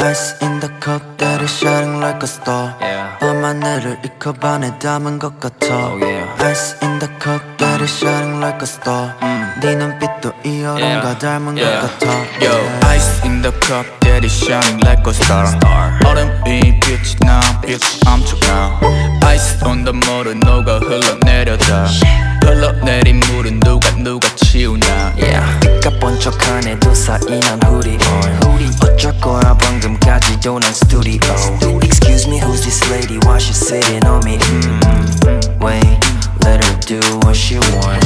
Ice in the cup that is shining like a star Yeah. 밤하늘을 이컵 안에 담은 것 같아 Oh, yeah. Ice in the cup that is shining like a star 네 눈빛도 이 여름과 닮은 Yeah. 것 같아 Yo, Yeah. ice in the cup that is shining like a star. 얼음이 빛이 나, 빛이 엄청 나. Ice on the 물은 녹아 흘러내려다. 흘러내린 물은 누가 누가 치우냐. Yeah. 비가 번쩍하네도 쌓이는 후리 어쩔 거야 방금까지도 난 스튜디오 Excuse me who's this lady why she sitting on me hmm, Wait let her do what she want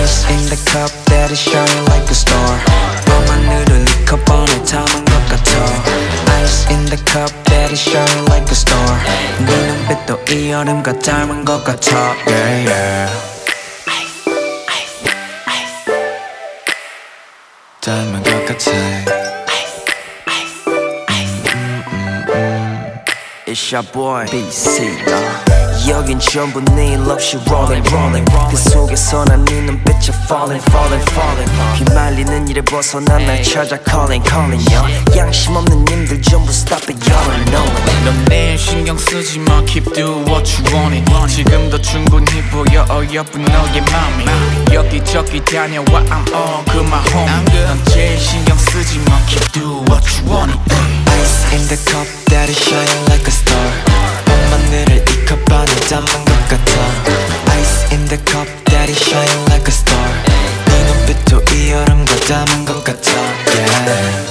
Ice in the cup that is shining like a star 밤하늘을 이컵 안에 담은 것 같아 Ice in the cup that is shining like a star 네 눈빛도 이 여름과 닮은 것 같아 Yeah yeah 닮은 것 같아 It's your boy BC 여긴 전부 네 럽시 rolling rolling 그 속에서 난네 눈빛에 falling falling falling 휘말리는 일에 벗어난 날 찾아 calling calling yo 양심 없는 님들 전부 stop it y'all don't know it 넌내 신경 쓰지 마 keep do what you want it 지금도 충분히 보여 어여쁜 너의 맘이 여기저기 다녀와 I'm all good my homie 넌 제일 신경 쓰지 마 keep do what you want it Ice in the cup that is shining like a star 밤하늘을 이 컵 안에 담은 것 같아. Ice in the cup that is shining like a star. 네 눈빛도 이 여름과 닮은 것 같아. Yeah.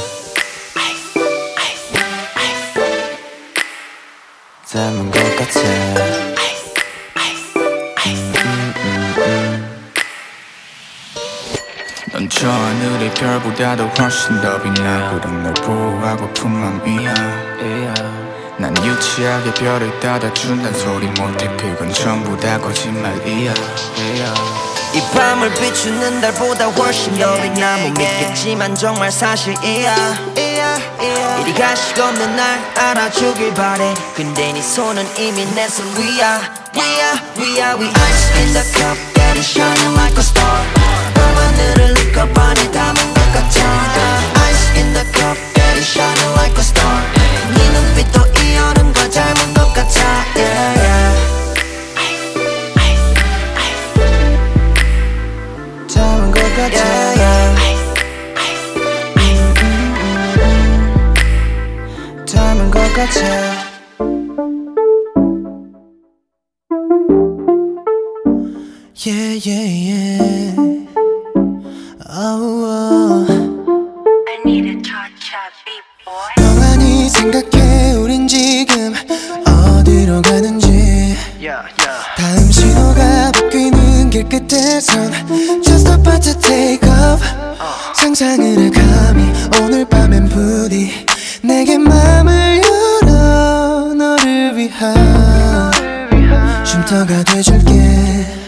닮은 것 같아. 넌저 하늘의 별보다도 훨씬 더 빛나 그런 널 보호하고픈 맘이야 난 유치하게 별을 따다준단 소리 못해. 그건 전부 다 거짓말이야 이 밤을 비추는 달보다 훨씬 더 빛나 못 믿겠지만 정말 사실이야. 이리 가식 없는 날 알아주길 바래. 근데 네 손은 이미 내 손 위야. 위야 위야 위. Ice in the cup that is shining like a star. 밤하늘을 안에 담은 것 같아. Ice in the cup that is shining like a star 같아 Yeah, yeah, yeah. Oh, oh. I need a cha-cha beat boy. 멍하니 생각해 우린 지금 어디로 가는지 다음 신호가 바뀌는 길 끝에선 Just about to take off 상상을 해 감히 오늘 밤엔 부디 내게 맘을 쉼터가 돼줄게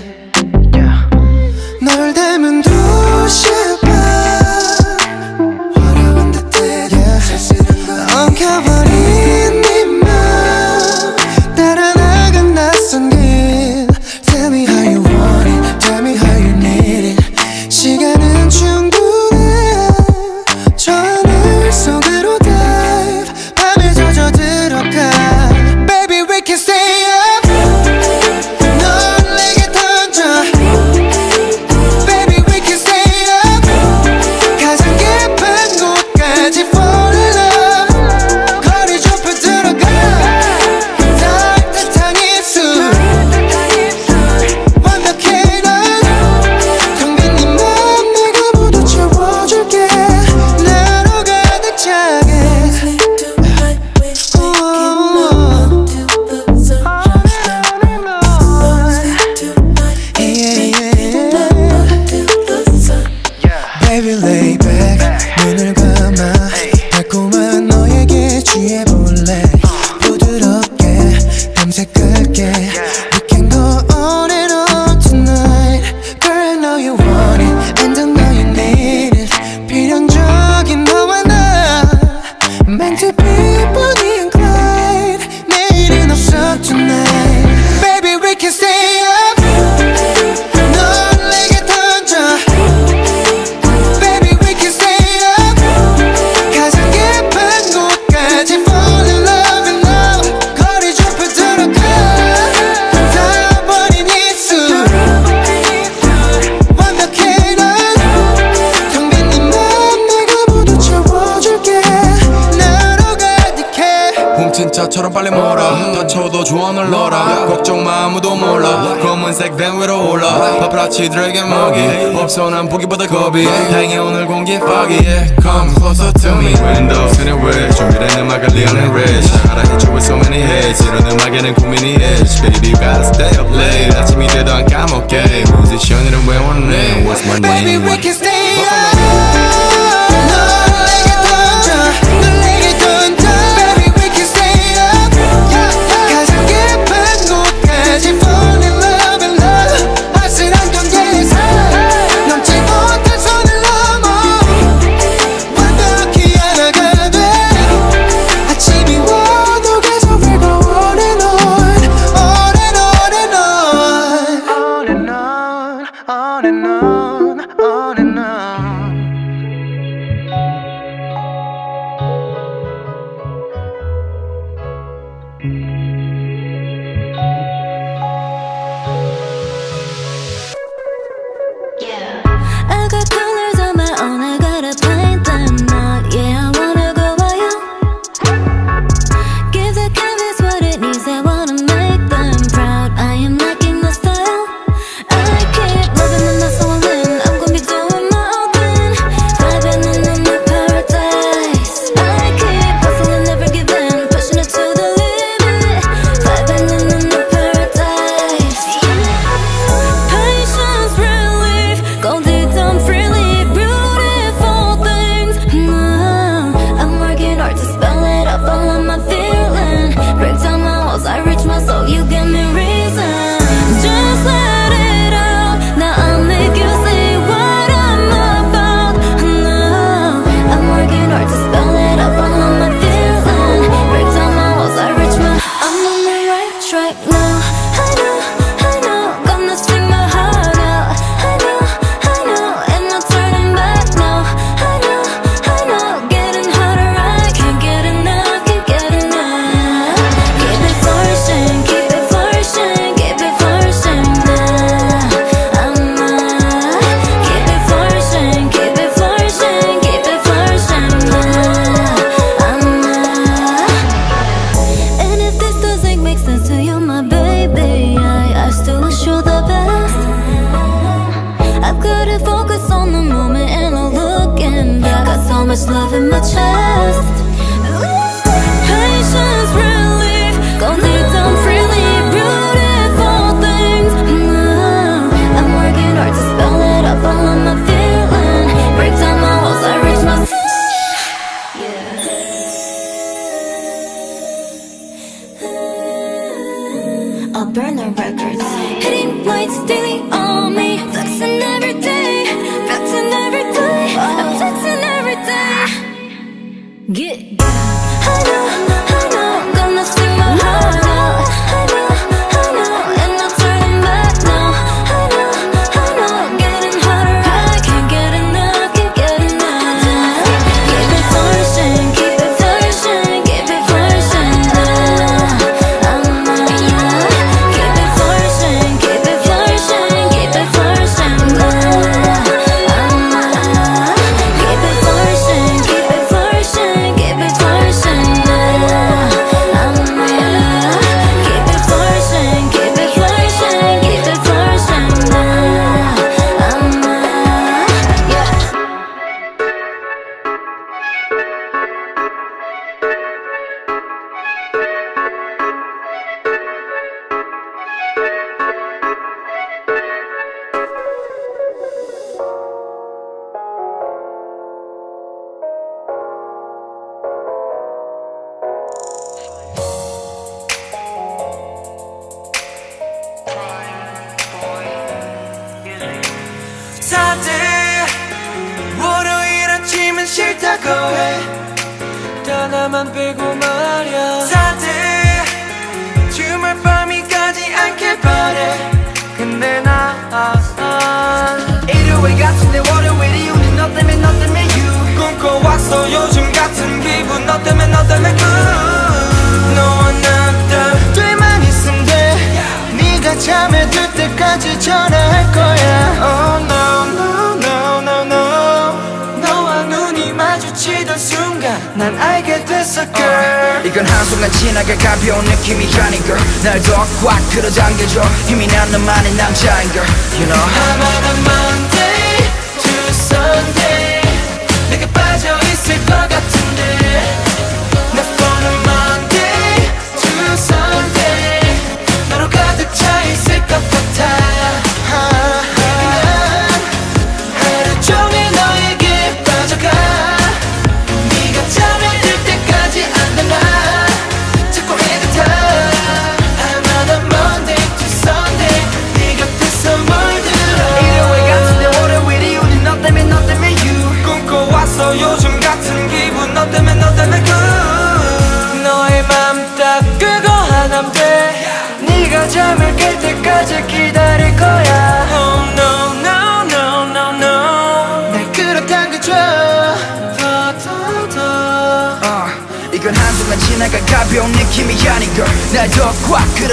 Get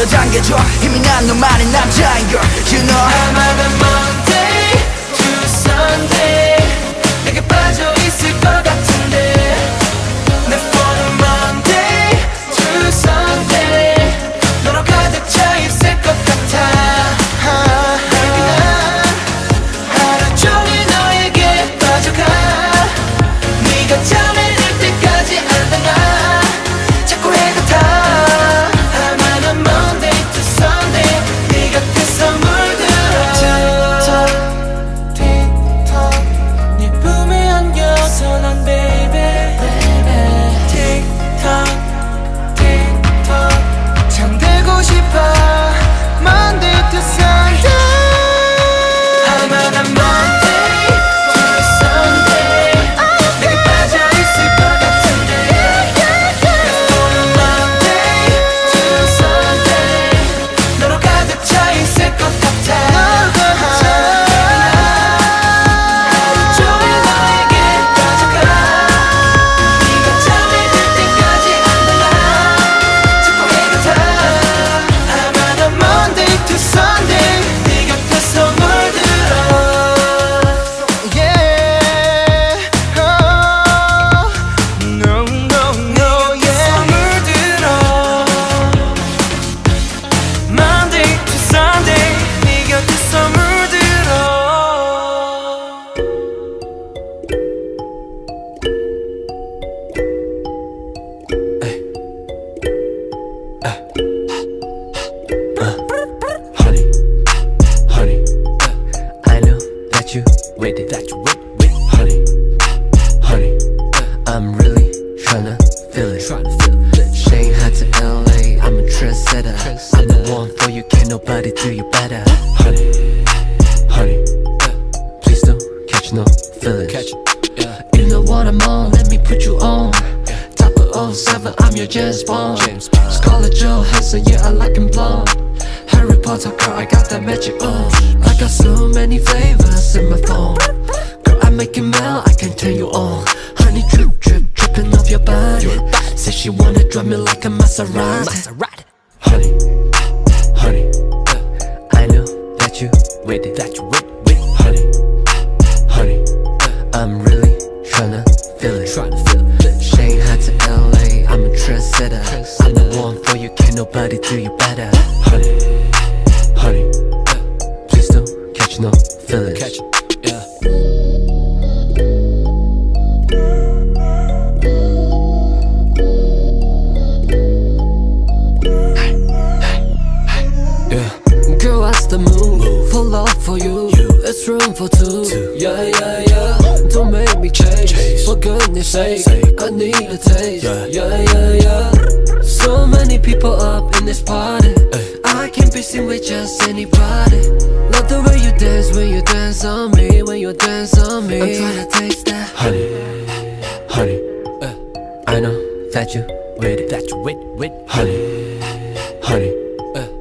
끌어당겨줘 힘이 난 너만의 남자인 걸. You know.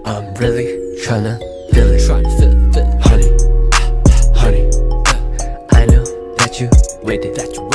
I'm really tryna feel it. Tryna feel feel it. Honey, honey, I know that you waited. That you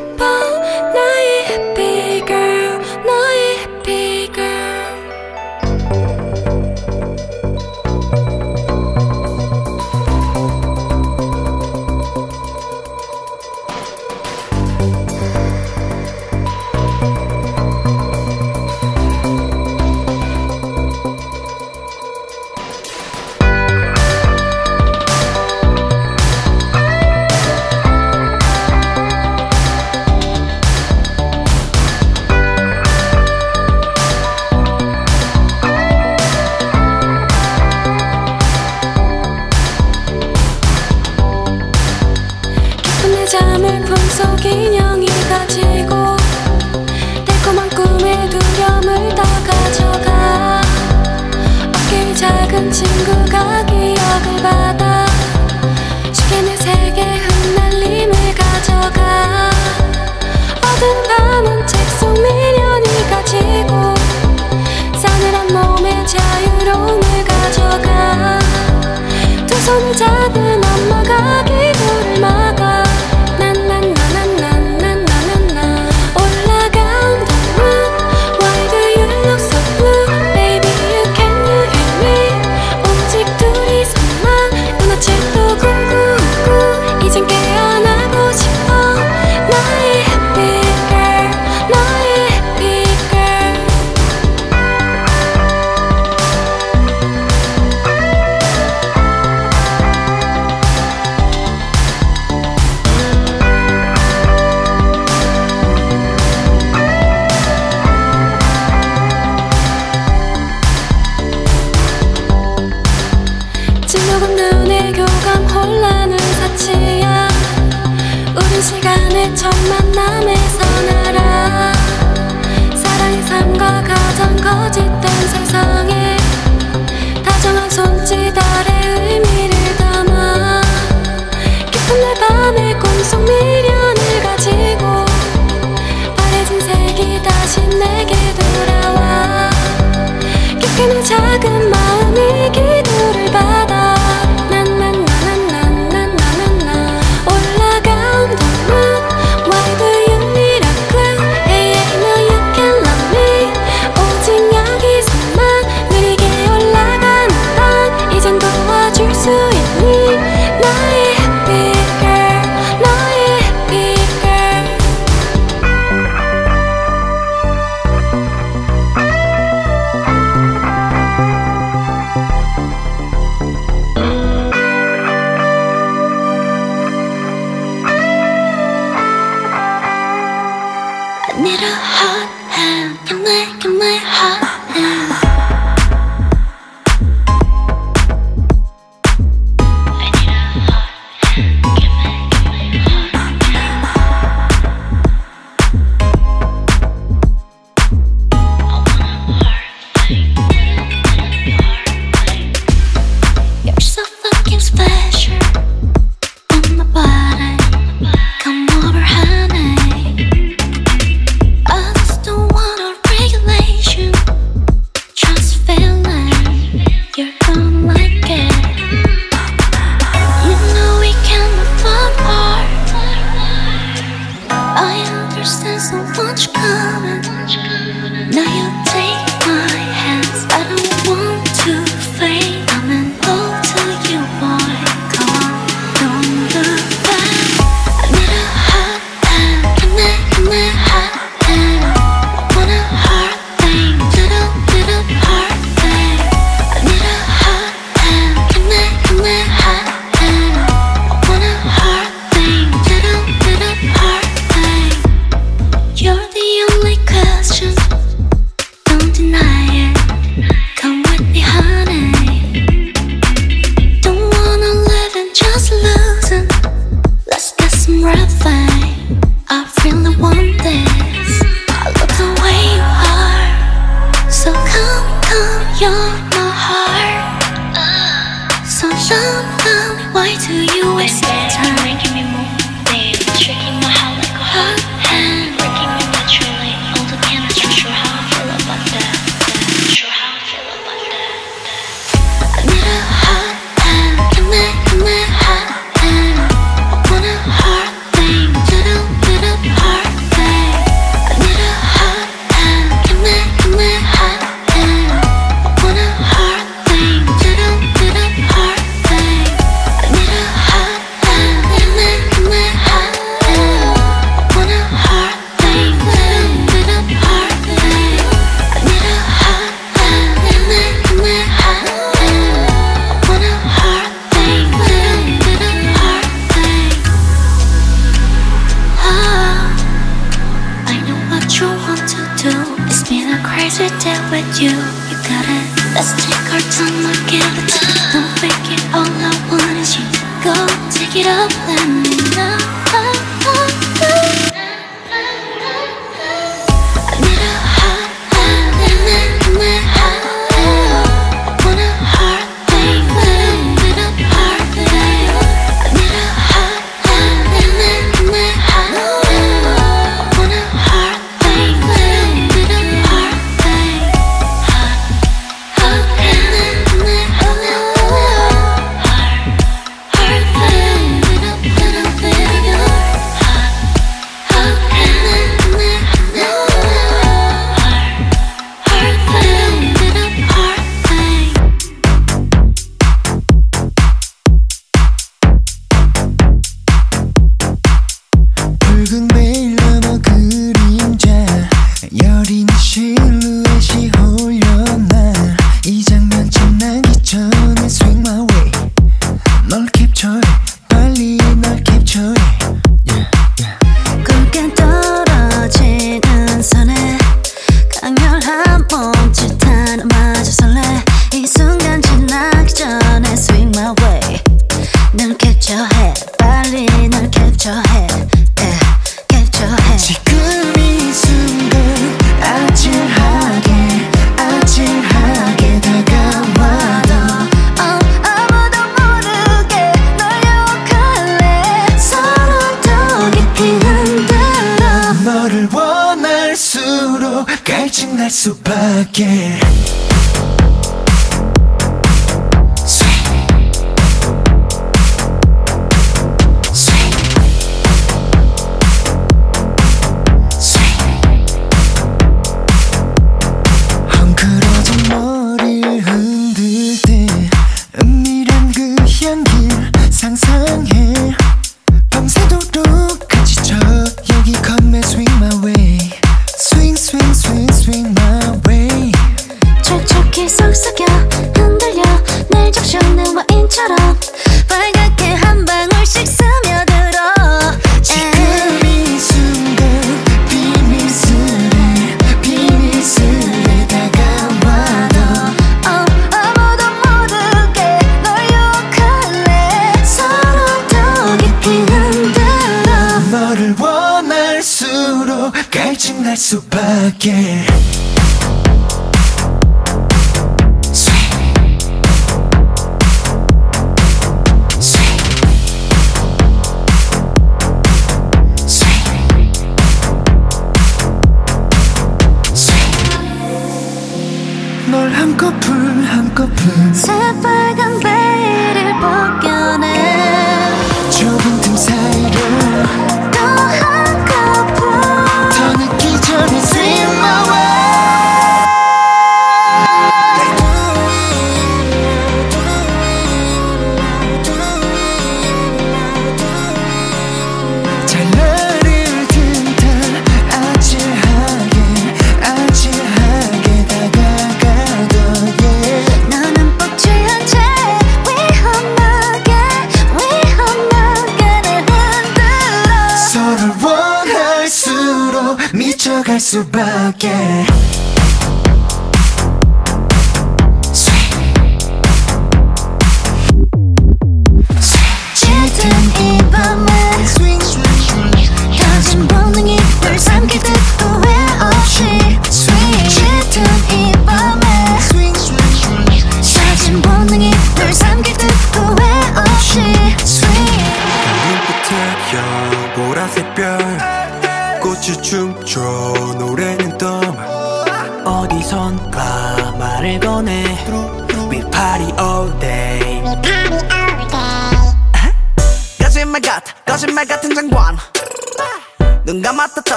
계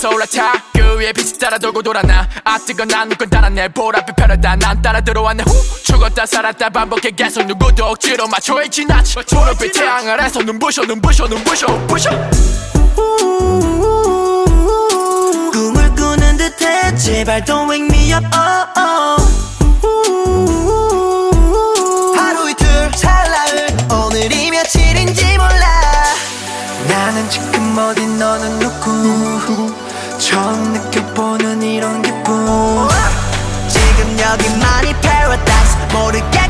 보여서 올라타. 그 위에 빛이 따라 돌고 돌아 나. 아 뜨거 난 누군 따라 내볼 앞에 편하다. 난 따라 들어왔네. 후! 죽었다 살았다. 반복해 계속 누구도 억지로 맞춰 지나쳐 초록빛 태양 아래서 눈부셔 눈부셔 눈부셔 부셔. 꿈을 꾸는 듯해. 제발 don't wake me up. Oh, oh. 하루 이틀 찰나을 오늘이 며칠인지 몰라. 나는 지금 어디 너는 누구 처음 느껴보는 이런 기분. 지금 여기만이 paradise. 모르겠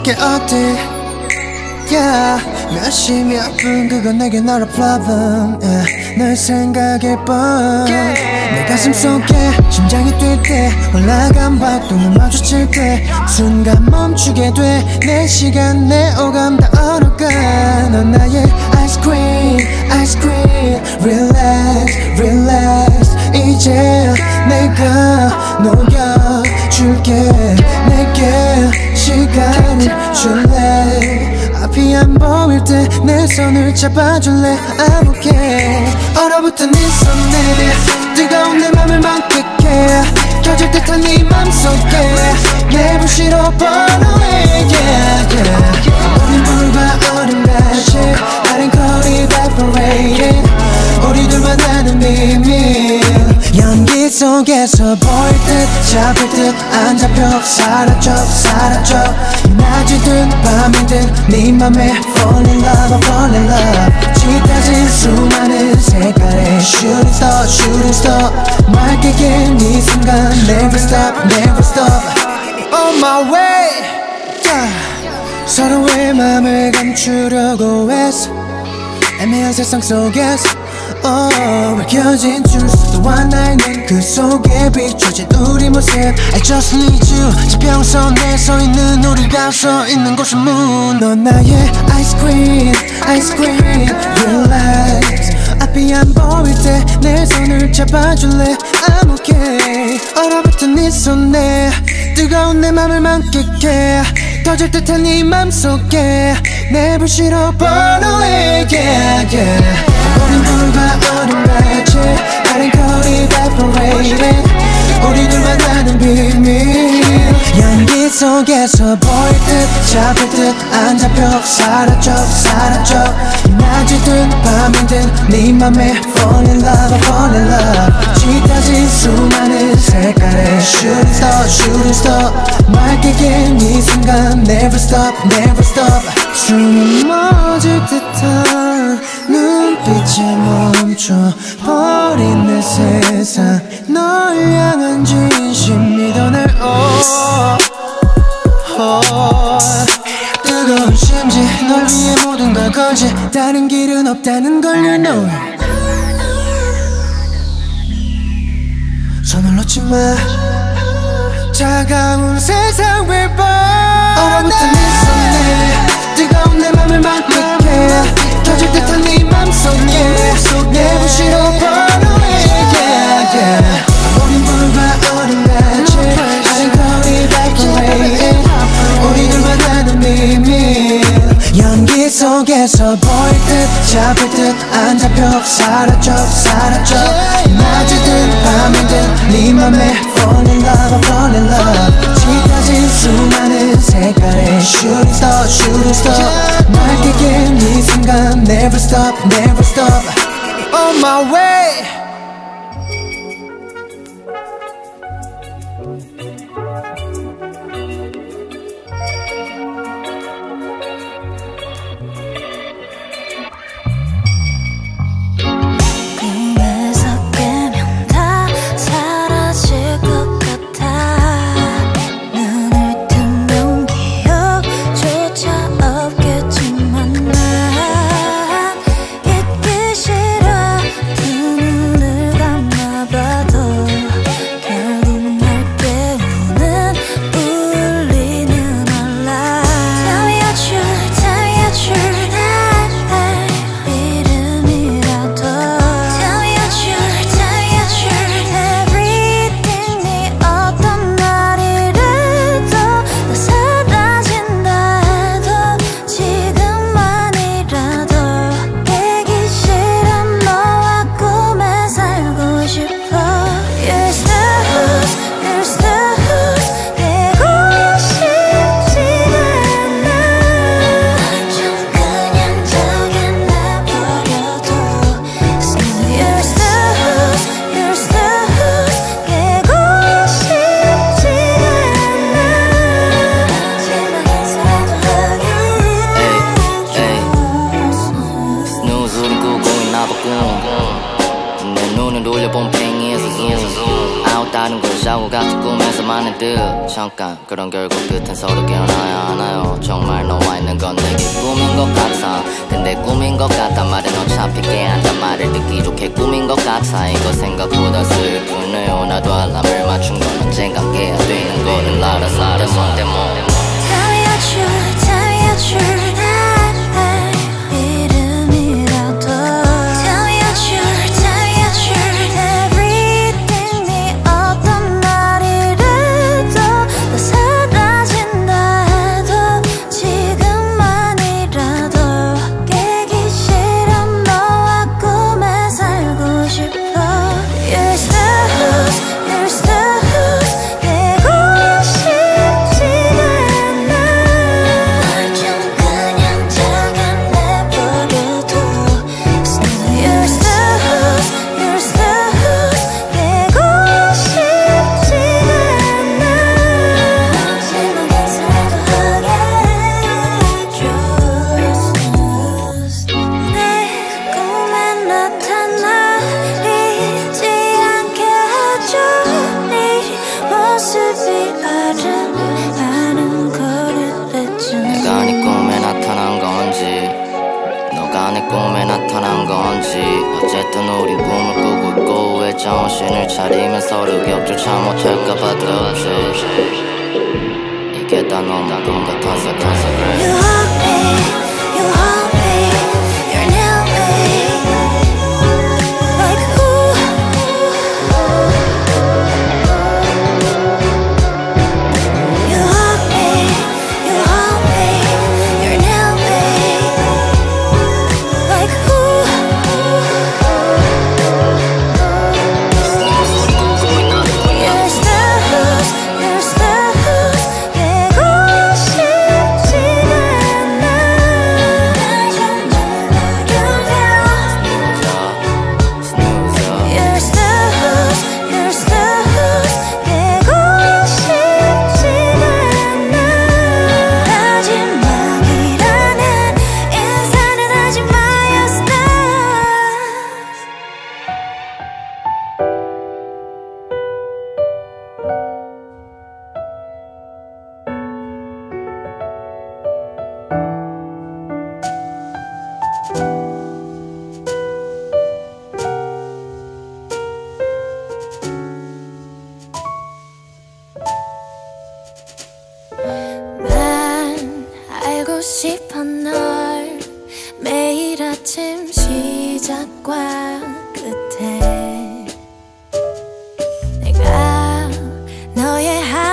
밖에 어때 yeah. 몇시몇분 그건 내게 not a problem. Yeah. 널 생각해 뻔내 가슴 속에 심장이 뛸 때 올라간 눈 마주칠 때 순간 멈추게 돼. 내 시간 내 오감 다 얼어가. 넌 나의 ice cream ice cream. Relax relax. 이제 내가 녹여 줄게. 내게 시간을 줄래? 앞이 안 보일 때 내 손을 잡아줄래? I'm okay. 얼어붙은 네 손에 뜨거운 내 맘을 만끽해. 켜질 듯한 네 맘속에 내 불씨로 번호해 yeah, yeah. 우린 불과 얼음같이 다른 거리 evaporating 우리 둘만 아는 비밀 연기 속에서 보일 듯 잡힐 듯안 잡혀 사라져 사라져 낮이든 밤이든 네 맘에 fall in love fall in love 짙어진 수많은 색깔의 shooting star shooting star 맑게 긴 순간 never stop never stop on my way. 서로의 맘을 감추려고 했어 애매한 세상 속에서 Oh, 밝혀진 truth 너와 나는 그 속에 비춰진 우리 모습. I just need you. 지평선에 서 있는 우리가 서 있는 곳은 문넌 나의 ice cream ice cream relax. 앞이 안 보일 때 내 손을 잡아줄래? I'm okay. 얼어붙은 네 손에 뜨거운 내 맘을 만끽해 터질 듯한 네 맘속에 내 불씨로 번호해 yeah, yeah. 우린 불과 얼음같이 다른 거리 evaporating 우리 둘만 아는 비밀 연기 속에서 보일 듯 잡힐 듯 안 잡혀 사라져 사라져 낮이든 밤이든 네 맘에 fall in love fall in love 짙어진 수많은 색깔의 shooting star shooting star 맑게 긴이 순간 never stop never stop 숨이 멎을 듯한 눈빛에 멈춰 버린 내 세상. 널 향한 진심 믿어 날 oh, oh. 뜨거운 심지 널 위해 모든 걸 걸지. 다른 길은 없다는 걸 you know. 손을 놓지 마. 차가운 세상 위봐 얼어붙은 네 손 밤을 막 느껴 터질 듯한 네 맘속 yeah 내 부시로 번호해 yeah yeah. 우리 물과 어린 낮에 아는 거리 밝게 우리 둘만 아는 비밀. 연기 속에서 보일 듯 잡을 듯 안 잡혀 사라져 사라져 낮이든 밤이든 네 맘에 Fall in love Fall in love 짙어진 수많은 색깔의 Shooting star Shooting star 날 깨게 네 순간 Never stop Never stop On my way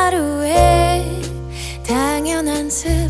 하루에 당연한 습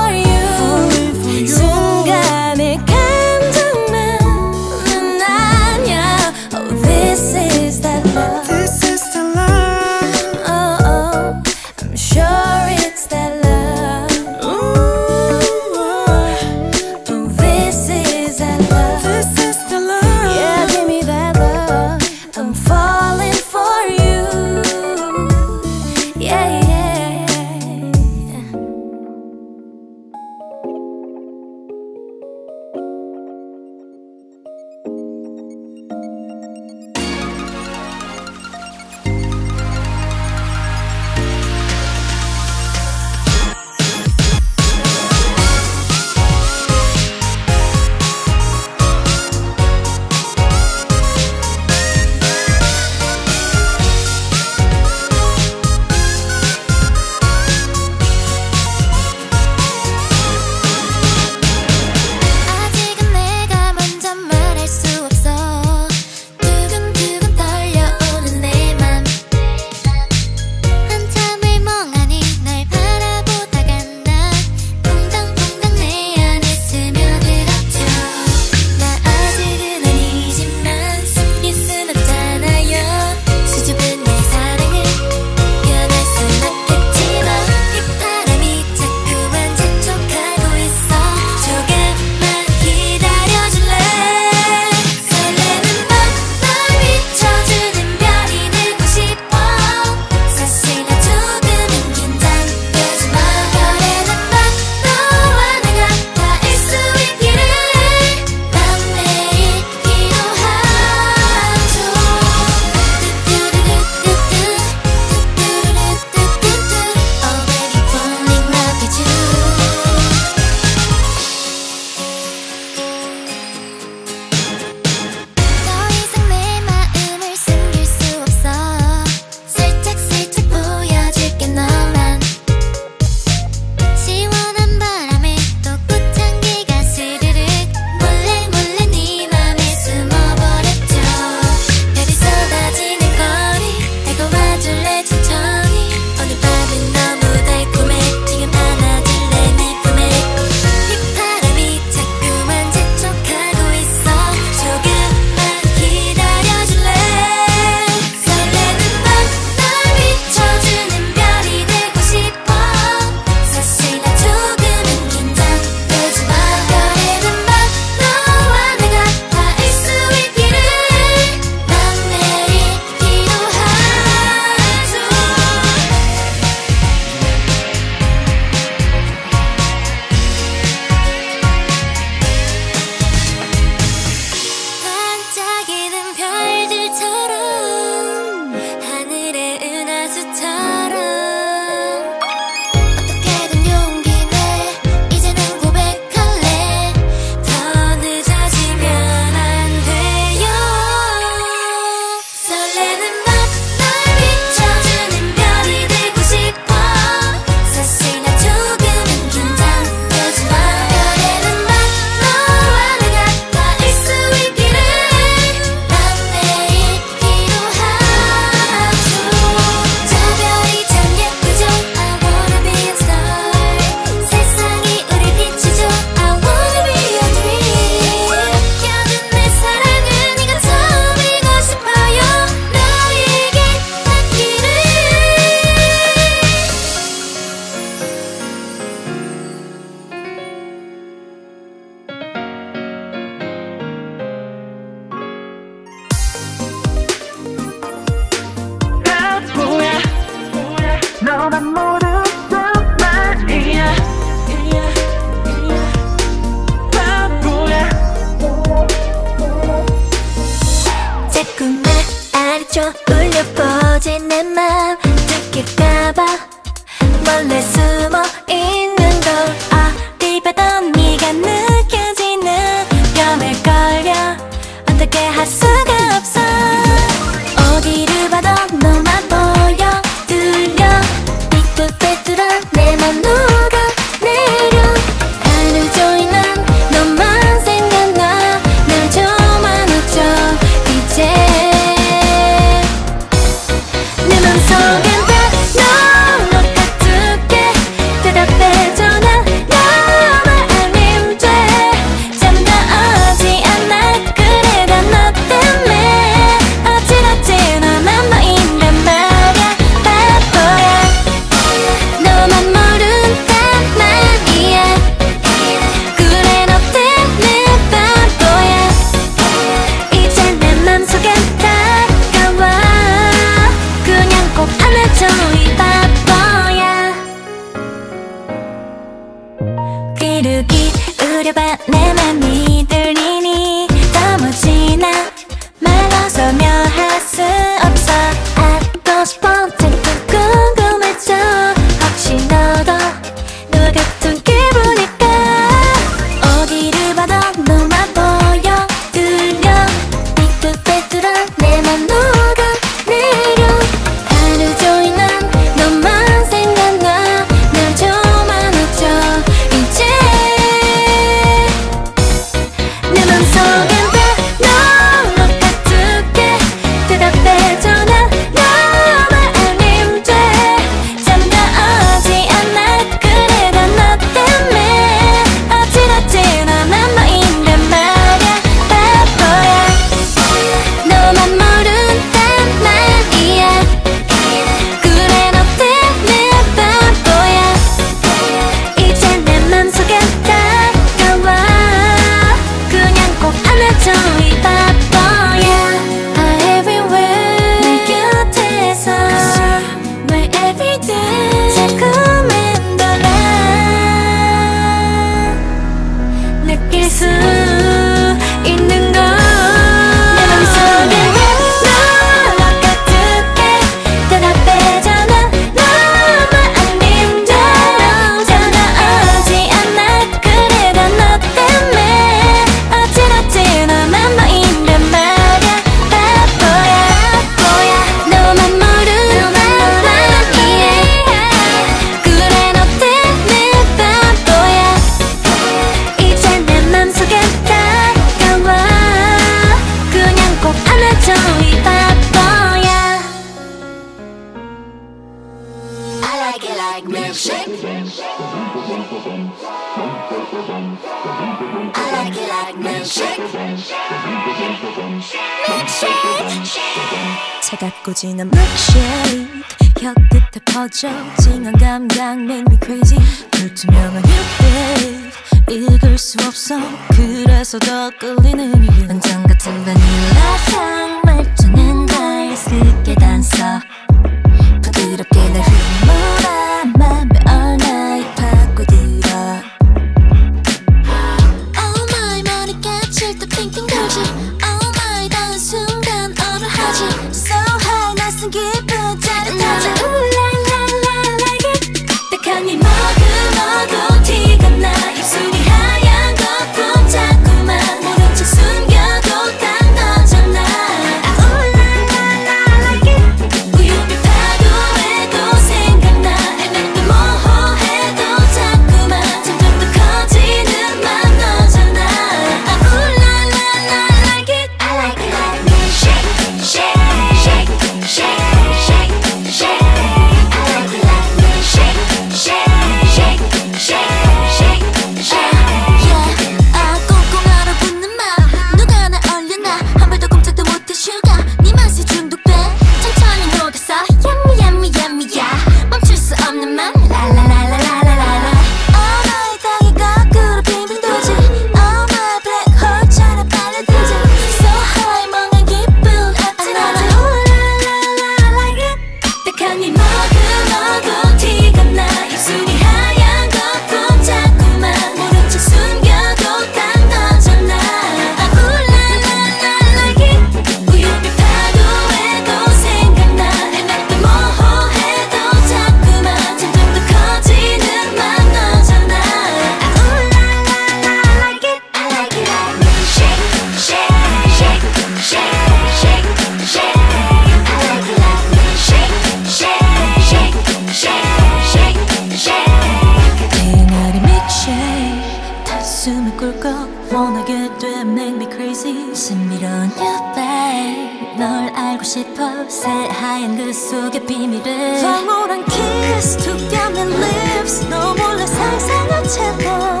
lips 너 몰래 상상한 채로